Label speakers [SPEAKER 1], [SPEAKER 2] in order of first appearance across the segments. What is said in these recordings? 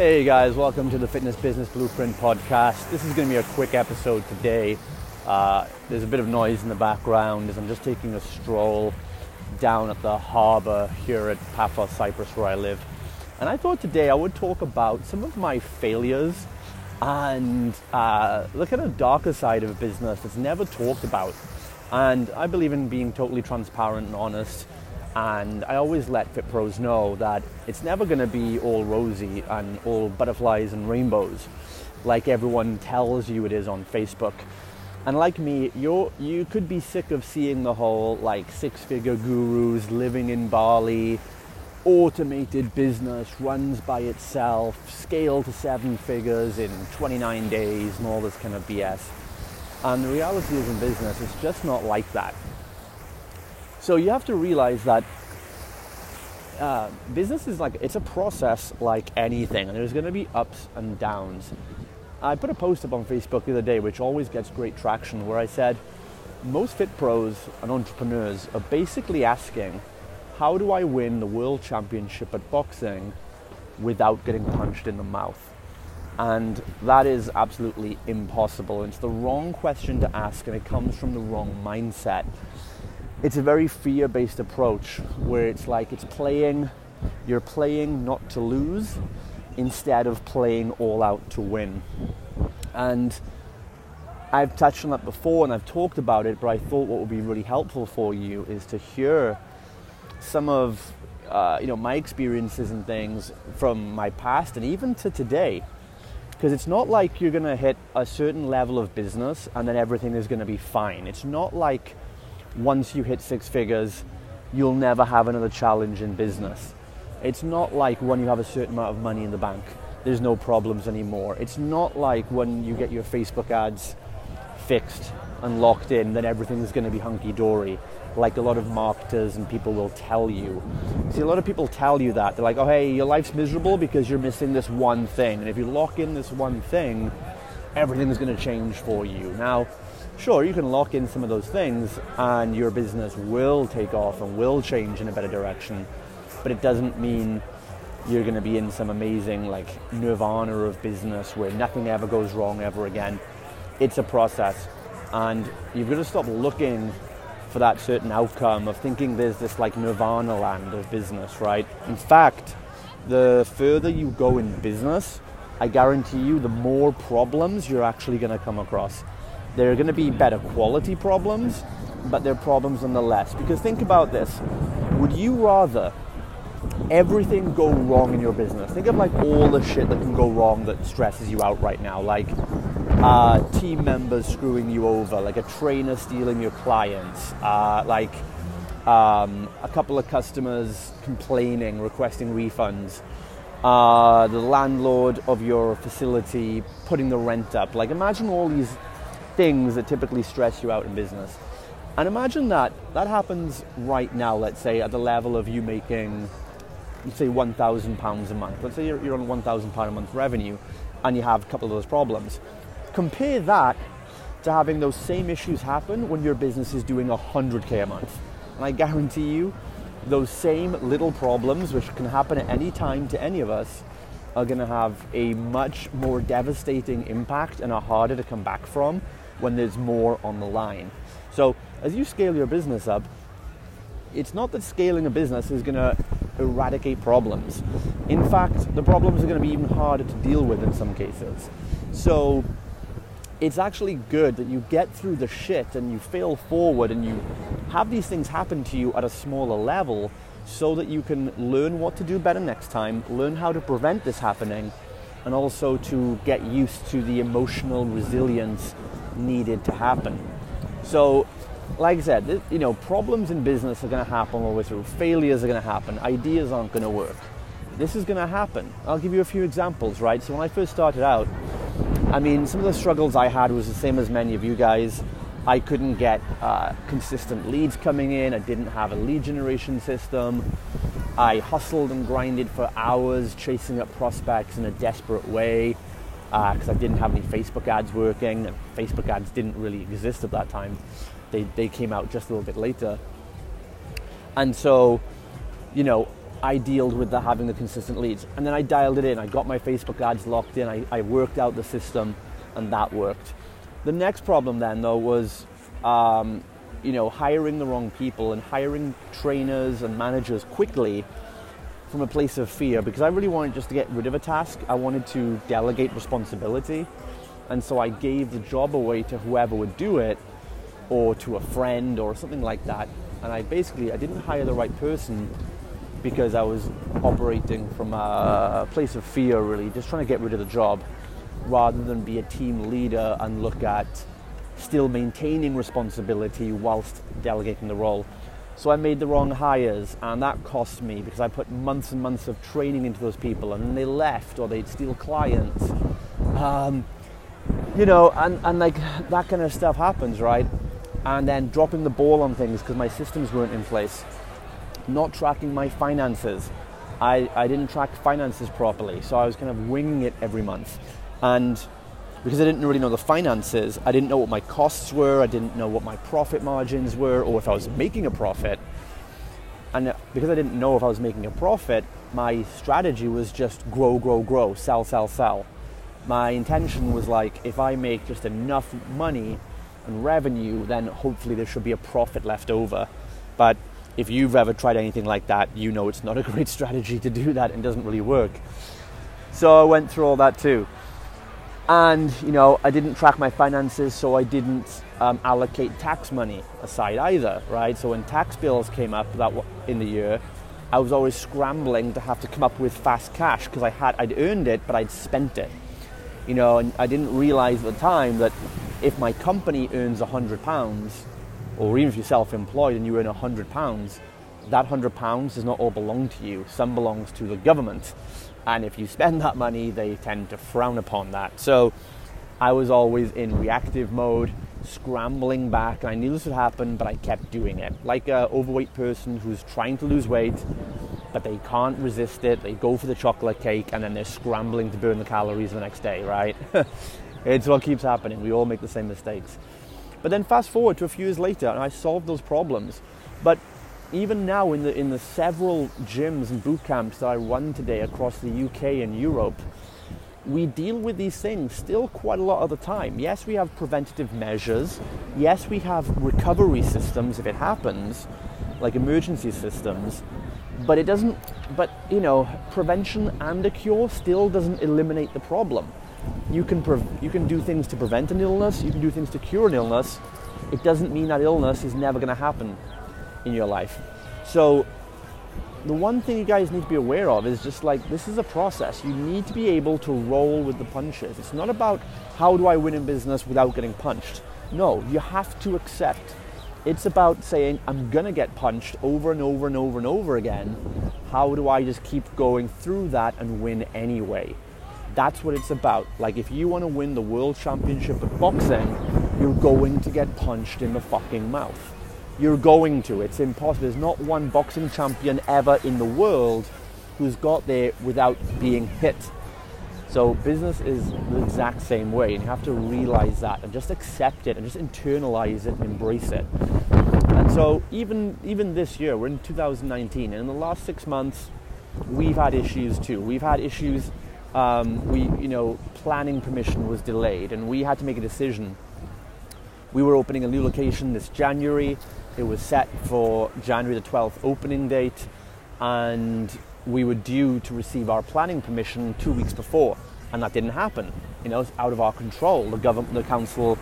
[SPEAKER 1] Hey guys, welcome to the Fitness Business Blueprint podcast. This is going to be a quick episode today. Uh, there's a bit of noise in the background as I'm just taking a stroll down at the harbour here at Paphos, Cyprus, where I live. And I thought today I would talk about some of my failures and uh, look at a darker side of business that's never talked about. And I believe in being totally transparent and honest and I always let Fit Pros know that it's never going to be all rosy and all butterflies and rainbows like everyone tells you it is on Facebook. And like me, you you could be sick of seeing the whole like six-figure gurus living in Bali, automated business runs by itself, scale to seven figures in 29 days, and all this kind of BS. And the reality is in business, it's just not like that. So you have to realize that uh, business is like it's a process like anything, and there's going to be ups and downs. I put a post up on Facebook the other day, which always gets great traction, where I said most fit pros and entrepreneurs are basically asking, how do I win the world championship at boxing without getting punched in the mouth? And that is absolutely impossible. It's the wrong question to ask, and it comes from the wrong mindset it's a very fear based approach where it's like it's playing, you're playing not to lose instead of playing all out to win. And I've touched on that before and I've talked about it, but I thought what would be really helpful for you is to hear some of uh, you know my experiences and things from my past and even to today because it's not like you're going to hit a certain level of business and then everything is going to be fine it's not like once you hit six figures, you'll never have another challenge in business. It's not like when you have a certain amount of money in the bank, there's no problems anymore. It's not like when you get your Facebook ads fixed and locked in, then everything's going to be hunky dory, like a lot of marketers and people will tell you. See, a lot of people tell you that. They're like, oh, hey, your life's miserable because you're missing this one thing. And if you lock in this one thing, everything's going to change for you. Now, sure, you can lock in some of those things and your business will take off and will change in a better direction, but it doesn't mean you're going to be in some amazing like nirvana of business where nothing ever goes wrong ever again. It's a process, and you've got to stop looking for that certain outcome of thinking there's this like nirvana land of business, right? In fact, the further you go in business, I guarantee you the more problems you're actually going to come across. There are going to be better quality problems, but they're problems nonetheless. Because think about this would you rather everything go wrong in your business? Think of like all the shit that can go wrong that stresses you out right now, like uh, team members screwing you over, like a trainer stealing your clients, uh, like um, a couple of customers complaining, requesting refunds. Uh, the landlord of your facility putting the rent up. Like, imagine all these things that typically stress you out in business. And imagine that that happens right now, let's say, at the level of you making, let's say, £1,000 a month. Let's say you're, you're on £1,000 a month revenue and you have a couple of those problems. Compare that to having those same issues happen when your business is doing 100k a month. And I guarantee you, those same little problems, which can happen at any time to any of us, are going to have a much more devastating impact and are harder to come back from when there's more on the line. So as you scale your business up, it's not that scaling a business is going to eradicate problems. In fact, the problems are going to be even harder to deal with in some cases. So it's actually good that you get through the shit and you fail forward and you have these things happen to you at a smaller level so that you can learn what to do better next time, learn how to prevent this happening, and also to get used to the emotional resilience needed to happen. So, like I said, you know, problems in business are going to happen all the way through. Failures are going to happen. Ideas aren't going to work. This is going to happen. I'll give you a few examples, right? So when I first started out, I mean, some of the struggles I had was the same as many of you guys. I couldn't get uh, consistent leads coming in. I didn't have a lead generation system. I hustled and grinded for hours chasing up prospects in a desperate way because uh, I didn't have any Facebook ads working. Facebook ads didn't really exist at that time. They, they came out just a little bit later. And so, you know, I dealt with the having the consistent leads. And then I dialed it in. I got my Facebook ads locked in. I, I worked out the system, and that worked. The next problem then, though, was um, you know hiring the wrong people and hiring trainers and managers quickly from a place of fear because I really wanted just to get rid of a task. I wanted to delegate responsibility, and so I gave the job away to whoever would do it, or to a friend or something like that. And I basically I didn't hire the right person because I was operating from a place of fear, really, just trying to get rid of the job rather than be a team leader and look at still maintaining responsibility whilst delegating the role. So I made the wrong hires, and that cost me because I put months and months of training into those people, and then they left or they'd steal clients. Um, you know, and, and like that kind of stuff happens, right? And then dropping the ball on things because my systems weren't in place not tracking my finances. I, I didn't track finances properly, so I was kind of winging it every month. And because I didn't really know the finances, I didn't know what my costs were, I didn't know what my profit margins were, or if I was making a profit. And uh, because I didn't know if I was making a profit, my strategy was just grow, grow, grow, sell, sell, sell. My intention was like, if I make just enough money and revenue, then hopefully there should be a profit left over. But if you've ever tried anything like that, you know it's not a great strategy to do that and doesn't really work. So I went through all that too. And, you know, I didn't track my finances, so I didn't um, allocate tax money aside either, right? So when tax bills came up that in the year, I was always scrambling to have to come up with fast cash because I had I'd earned it, but I'd spent it. You know, and I didn't realize at the time that if my company earns hundred pounds, or even if you're self-employed and you earn 100 pounds, that 100 pounds does not all belong to you. Some belongs to the government. And if you spend that money, they tend to frown upon that. So I was always in reactive mode, scrambling back. I knew this would happen, but I kept doing it. Like an overweight person who's trying to lose weight, but they can't resist it. They go for the chocolate cake and then they're scrambling to burn the calories the next day, right? it's what keeps happening. We all make the same mistakes. But then fast forward to a few years later, and I solved those problems. But even now, in the in the several gyms and boot camps that I run today across the UK and Europe, we deal with these things still quite a lot of the time. Yes, we have preventative measures. Yes, we have recovery systems if it happens, like emergency systems. But it doesn't. But you know, prevention and a cure still doesn't eliminate the problem you can pre- you can do things to prevent an illness, you can do things to cure an illness. It doesn't mean that illness is never going to happen in your life. So the one thing you guys need to be aware of is just like this is a process. You need to be able to roll with the punches. It's not about how do I win in business without getting punched. No, you have to accept. It's about saying, I'm gonna get punched over and over and over and over again. How do I just keep going through that and win anyway? That's what it's about. Like, if you want to win the world championship at boxing, you're going to get punched in the fucking mouth. You're going to. It's impossible. There's not one boxing champion ever in the world who's got there without being hit. So, business is the exact same way, and you have to realize that and just accept it and just internalize it and embrace it. And so, even even this year, we're in 2019, and in the last six months, we've had issues too. We've had issues um, we, you know, planning permission was delayed, and we had to make a decision. We were opening a new location this January. It was set for January the 12th opening date, and we were due to receive our planning permission two weeks before, and that didn't happen. You know, it's out of our control. The government, the council,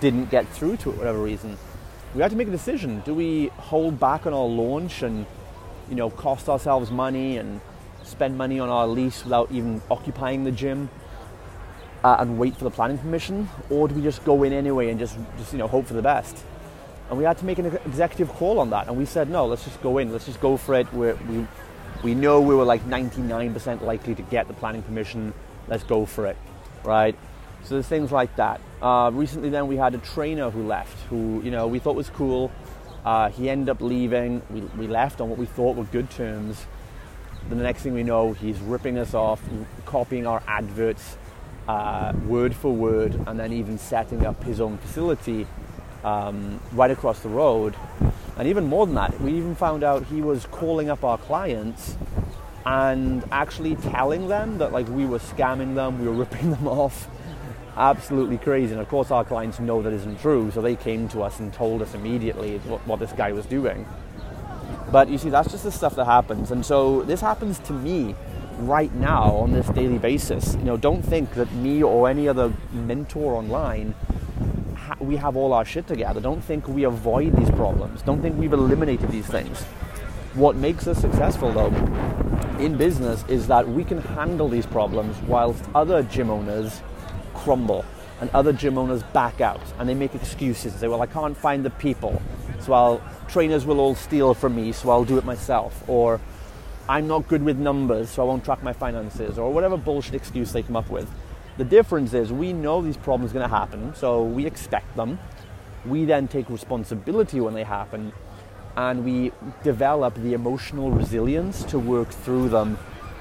[SPEAKER 1] didn't get through to it for whatever reason. We had to make a decision. Do we hold back on our launch and, you know, cost ourselves money and spend money on our lease without even occupying the gym uh, and wait for the planning permission, or do we just go in anyway and just, just you know hope for the best? And we had to make an executive call on that, and we said no, let's just go in, let's just go for it. We're, we we know we were like 99% likely to get the planning permission. Let's go for it, right? So there's things like that. Uh, recently, then we had a trainer who left, who you know we thought was cool. Uh, he ended up leaving. We, we left on what we thought were good terms Then the next thing we know, he's ripping us off, copying our adverts uh, word for word, and then even setting up his own facility um, right across the road. And even more than that, we even found out he was calling up our clients and actually telling them that like we were scamming them, we were ripping them off. Absolutely crazy. And of course, our clients know that isn't true, so they came to us and told us immediately what, what this guy was doing. But you see, that's just the stuff that happens. And so this happens to me right now on this daily basis. You know, don't think that me or any other mentor online we have all our shit together. Don't think we avoid these problems. Don't think we've eliminated these things. What makes us successful though in business is that we can handle these problems whilst other gym owners crumble and other gym owners back out and they make excuses and say, well, I can't find the people, so I'll, trainers will all steal from me, so I'll do it myself. Or I'm not good with numbers, so I won't track my finances, or whatever bullshit excuse they come up with. The difference is we know these problems are going to happen, so we expect them. We then take responsibility when they happen, and we develop the emotional resilience to work through them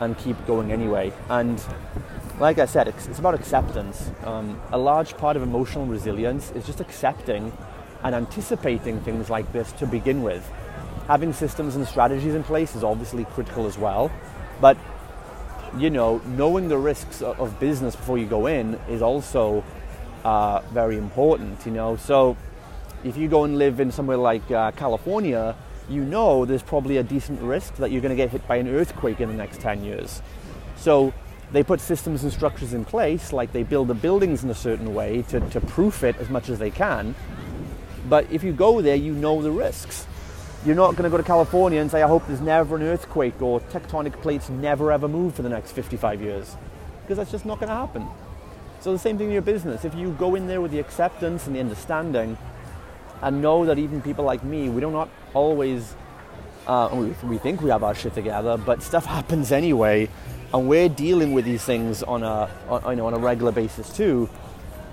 [SPEAKER 1] and keep going anyway. And like I said, it's, about acceptance. Um, a large part of emotional resilience is just accepting and anticipating things like this to begin with having systems and strategies in place is obviously critical as well. But you know, knowing the risks of business before you go in is also uh, very important. You know, so if you go and live in somewhere like uh, California, you know there's probably a decent risk that you're going to get hit by an earthquake in the next 10 years. So they put systems and structures in place, like they build the buildings in a certain way to, to proof it as much as they can. But if you go there, you know the risks. You're not going to go to California and say, I hope there's never an earthquake or tectonic plates never ever move for the next 55 years. Because that's just not going to happen. So, the same thing in your business. If you go in there with the acceptance and the understanding and know that even people like me, we do not always, uh, we, we think we have our shit together, but stuff happens anyway. And we're dealing with these things on a, on, you know, on a regular basis too.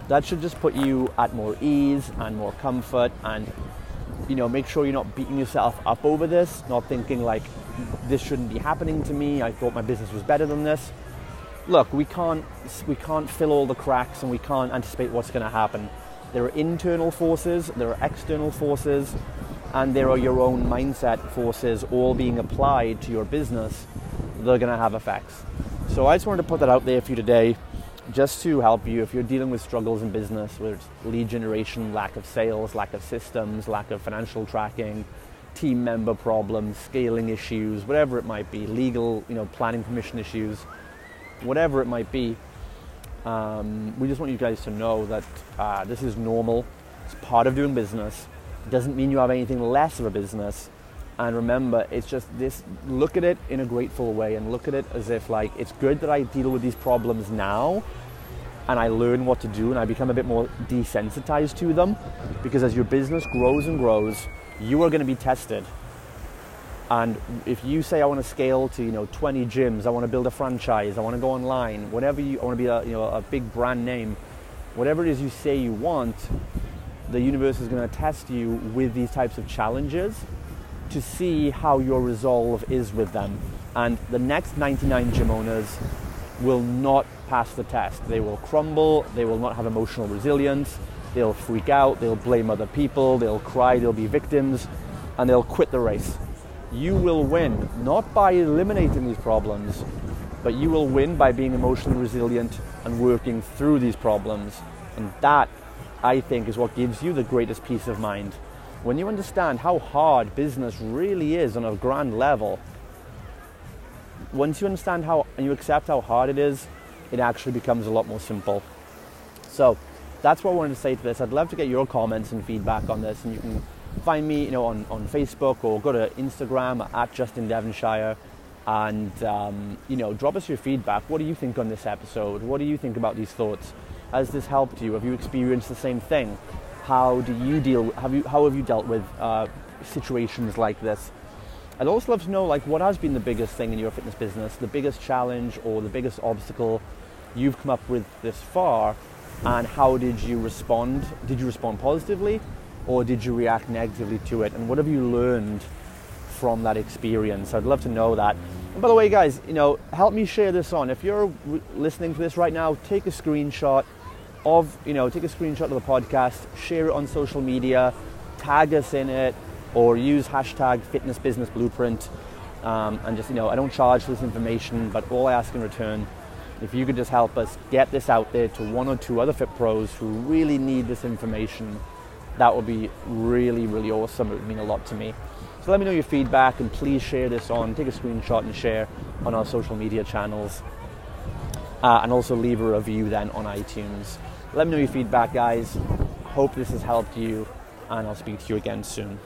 [SPEAKER 1] That should just put you at more ease and more comfort and you know, make sure you're not beating yourself up over this, not thinking like this shouldn't be happening to me. I thought my business was better than this. Look, we can't we can't fill all the cracks and we can't anticipate what's going to happen. There are internal forces, there are external forces, and there are your own mindset forces all being applied to your business. They're going to have effects. So I just wanted to put that out there for you today just to help you if you're dealing with struggles in business, whether it's lead generation, lack of sales, lack of systems, lack of financial tracking, team member problems, scaling issues, whatever it might be, legal, you know, planning permission issues, whatever it might be. Um, we just want you guys to know that uh, this is normal. It's part of doing business. It doesn't mean you have anything less of a business. And remember, it's just this look at it in a grateful way and look at it as if, like, it's good that I deal with these problems now and I learn what to do and I become a bit more desensitized to them because as your business grows and grows, you are going to be tested. And if you say I want to scale to you know 20 gyms, I want to build a franchise, I want to go online, whatever you I want to be a you know a big brand name, whatever it is you say you want, the universe is going to test you with these types of challenges to see how your resolve is with them. And the next 99 gym owners will not pass the test. They will crumble, they will not have emotional resilience, they'll freak out, they'll blame other people, they'll cry, they'll be victims, and they'll quit the race. You will win, not by eliminating these problems, but you will win by being emotionally resilient and working through these problems. And that, I think, is what gives you the greatest peace of mind when you understand how hard business really is on a grand level, once you understand how and you accept how hard it is, it actually becomes a lot more simple. So that's what I wanted to say to this. I'd love to get your comments and feedback on this, and you can find me, you know, on, on Facebook or go to Instagram at Justin Devonshire, and um, you know, drop us your feedback. What do you think on this episode? What do you think about these thoughts? Has this helped you? Have you experienced the same thing? How do you deal? Have you how have you dealt with uh, situations like this? I'd also love to know like what has been the biggest thing in your fitness business, the biggest challenge or the biggest obstacle you've come up with this far, and how did you respond? Did you respond positively, or did you react negatively to it? And what have you learned from that experience? I'd love to know that. And by the way, guys, you know, help me share this on. If you're listening to this right now, take a screenshot of, you know, take a screenshot of the podcast, share it on social media, tag us in it, or use hashtag fitness business blueprint. Um, and just, you know, I don't charge for this information, but all I ask in return, if you could just help us get this out there to one or two other fit pros who really need this information, that would be really, really awesome. It would mean a lot to me. So let me know your feedback and please share this on, take a screenshot and share on our social media channels. Uh, and also leave a review then on iTunes. Let me know your feedback, guys. Hope this has helped you, and I'll speak to you again soon.